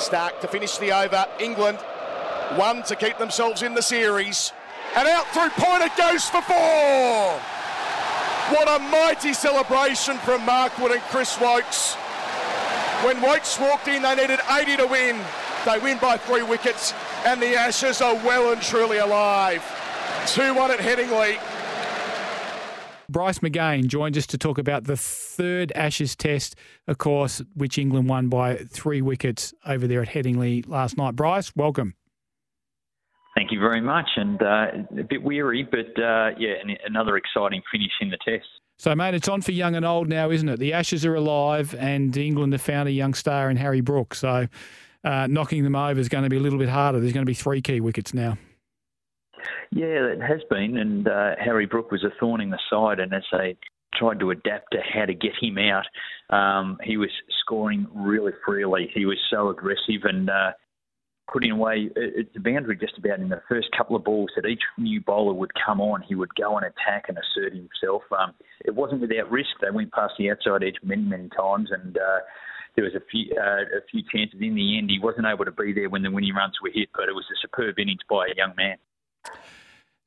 Starc to finish the over. England, one to keep themselves in the series. And out through point it goes for four. What a mighty celebration from Mark Wood and Chris Woakes. When Woakes walked in, they needed 80 to win. They win by three wickets, and the Ashes are well and truly alive. 2 1 at Headingley. Bryce McGain joins us to talk about the third Ashes test, of course, which England won by three wickets over there at Headingley last night. Bryce, welcome. Thank you very much, and uh, a bit weary, but uh, yeah, another exciting finish in the test. So, mate, it's on for young and old now, isn't it? The Ashes are alive, and England have found a young star in Harry Brook. So, uh, knocking them over is going to be a little bit harder. There's going to be three key wickets now. Yeah, it has been, and uh, Harry Brook was a thorn in the side, and as they tried to adapt to how to get him out, um, he was scoring really freely. He was so aggressive and uh, putting away it's a boundary just about in the first couple of balls that each new bowler would come on, he would go and attack and assert himself. Um, it wasn't without risk. They went past the outside edge many, many times, and uh, there was a few uh, a few chances. In the end, he wasn't able to be there when the winning runs were hit, but it was a superb innings by a young man.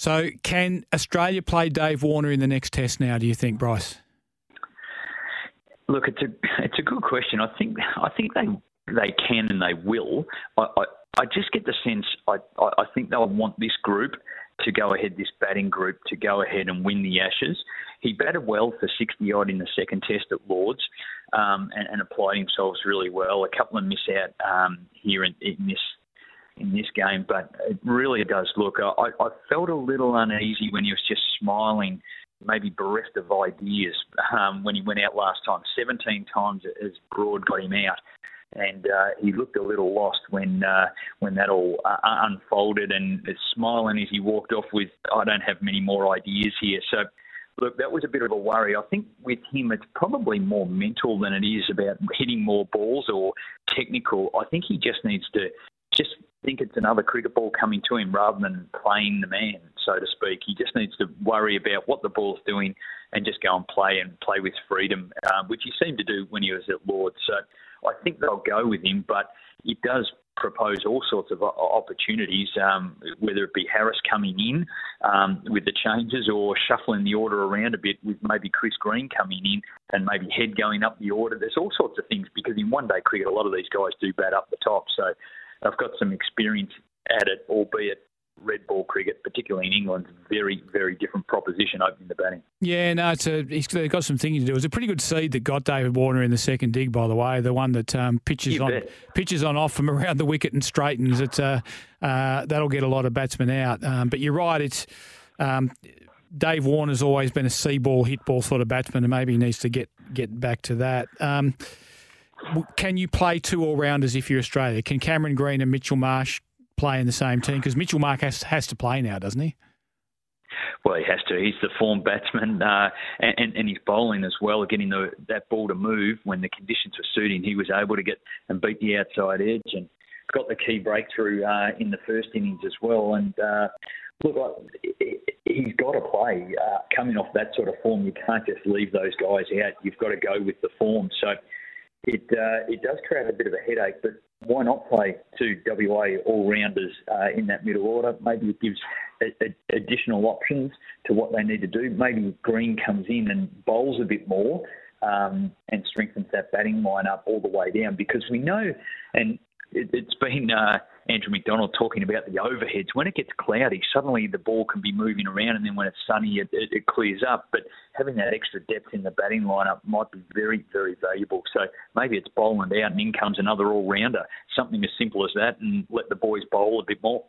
So, can Australia play Dave Warner in the next Test now? Do you think, Bryce? Look, it's a it's a good question. I think I think they they can and they will. I I, I just get the sense I I think they'll want this group to go ahead, this batting group to go ahead and win the Ashes. He batted well for 60 odd in the second Test at Lords, um, and, and, applied himself really well. A couple of miss out um, here in, in this in this game, but it really does look. I, I felt a little uneasy when he was just smiling, maybe bereft of ideas um, when he went out last time. 17 times as Broad got him out. And uh, he looked a little lost when uh, when that all uh, unfolded, and smiling as he walked off with, "I don't have many more ideas here." So, look, that was a bit of a worry. I think with him, it's probably more mental than it is about hitting more balls or technical. I think he just needs to just think it's another cricket ball coming to him rather than playing the man, so to speak. He just needs to worry about what the ball's doing and just go and play and play with freedom, um, which he seemed to do when he was at Lords. So I think they'll go with him, but it does propose all sorts of opportunities, um, whether it be Harris coming in um, with the changes or shuffling the order around a bit with maybe Chris Green coming in and maybe Head going up the order. There's all sorts of things because in one day cricket, a lot of these guys do bat up the top. So I've got some experience at it, albeit red ball cricket, particularly in England, very, very different proposition opening the batting. Yeah, no, it's a, he's got some thinking to do. It was a pretty good seed that got David Warner in the second dig, by the way. The one that um, pitches you on bet. pitches on off from around the wicket and straightens. It's uh, uh, that'll get a lot of batsmen out. Um, but you're right. It's um, Dave Warner's always been a see ball, hit ball sort of batsman, and maybe he needs to get get back to that. Can you play two all rounders if you're Australia? Can Cameron Green and Mitchell Marsh play in the same team? Because Mitchell Marsh has, has to play now, doesn't he? Well, he has to. He's the form batsman, uh, and, and he's bowling as well, getting the, that ball to move when the conditions were suiting. He was able to get and beat the outside edge, and got the key breakthrough uh, in the first innings as well. And uh, look, he's got to play. Uh, coming off that sort of form, you can't just leave those guys out. You've got to go with the form. So it uh, it does create a bit of a headache. But why not play two WA all rounders uh, in that middle order? Maybe it gives a, a, additional options to what they need to do. Maybe Green comes in and bowls a bit more. Um, and strengthens that batting lineup all the way down because we know, and it, has been uh, Andrew McDonald talking about the overheads. When it gets cloudy, suddenly the ball can be moving around, and then when it's sunny, it, it, it clears up. But having that extra depth in the batting lineup might be very, very valuable. So maybe it's bowling out, and in comes another all rounder. Something as simple as that, and let the boys bowl a bit more.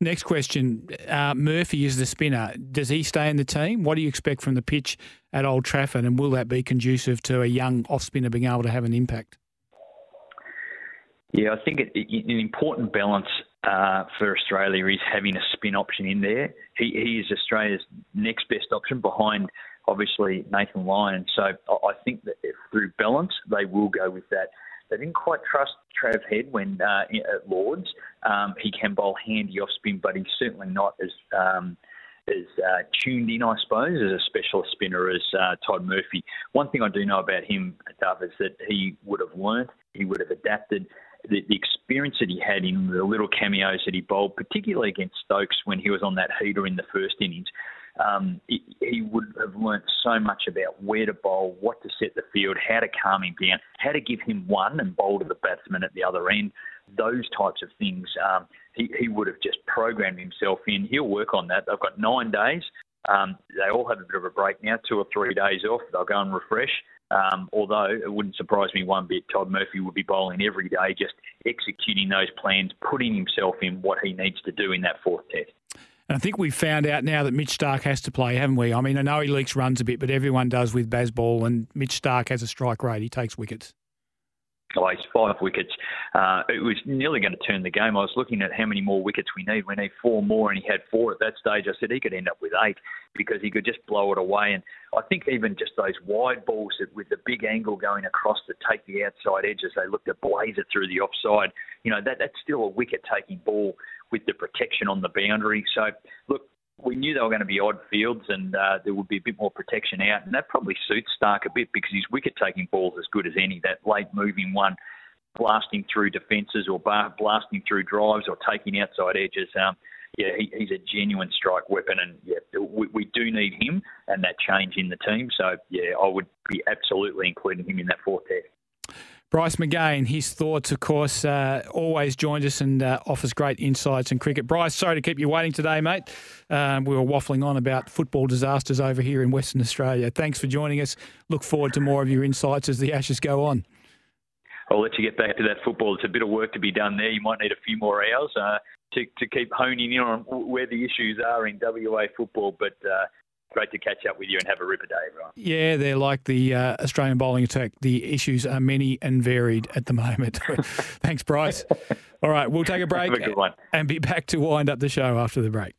Next question. Uh, Murphy is the spinner. Does he stay in the team? What do you expect from the pitch at Old Trafford? And will that be conducive to a young off spinner being able to have an impact? Yeah, I think it, it, an important balance uh, for Australia is having a spin option in there. He, he is Australia's next best option behind, obviously, Nathan Lyon. So I think that through balance, they will go with that. They didn't quite trust Trav Head when uh, at Lords. Um, he can bowl handy off spin, but he's certainly not as um, as uh, tuned in, I suppose, as a specialist spinner as uh, Todd Murphy. One thing I do know about him, Duff, is that he would have learnt, he would have adapted. The, the, experience that he had in the little cameos that he bowled, particularly against Stokes when he was on that heater in the first innings, um, he, he would have learnt so much about where to bowl, what to set the field, how to calm him down, how to give him one and bowl to the batsman at the other end those types of things, um, he, he would have just programmed himself in. He'll work on that. They've got nine days. Um, they all have a bit of a break now, two or three days off. They'll go and refresh. Um, although it wouldn't surprise me one bit, Todd Murphy would be bowling every day, just executing those plans, putting himself in what he needs to do in that fourth test. And I think we've found out now that Mitch Starc has to play, haven't we? I mean, I know he leaks runs a bit, but everyone does with Bazball, and Mitch Starc has a strike rate. He takes wickets five wickets. Uh, it was nearly going to turn the game. I was looking at how many more wickets we need. We need four more, and he had four at that stage. I said he could end up with eight because he could just blow it away. And I think even just those wide balls with the big angle going across to take the outside edge as they looked to blaze it through the offside, you know, that that's still a wicket taking ball with the protection on the boundary. So, look, we knew they were going to be odd fields and uh, there would be a bit more protection out, and that probably suits Starc a bit because his wicket taking ball is as good as any. That late moving one, blasting through defences or bar, blasting through drives or taking outside edges. Um, yeah, he, he's a genuine strike weapon, and yeah, we, we do need him and that change in the team. So yeah, I would be absolutely including him in that fourth test. Bryce McGain, his thoughts, of course, uh, always joins us and uh, offers great insights in cricket. Bryce, sorry to keep you waiting today, mate. Um, we were waffling on about football disasters over here in Western Australia. Thanks for joining us. Look forward to more of your insights as the Ashes go on. I'll let you get back to that football. It's a bit of work to be done there. You might need a few more hours uh, to, to keep honing in on where the issues are in WA football, but uh, great to catch up with you and have a ripper day, everyone. Yeah, they're like the uh, Australian bowling attack. The issues are many and varied at the moment. Thanks, Bryce. All right, we'll take a break a and be back to wind up the show after the break.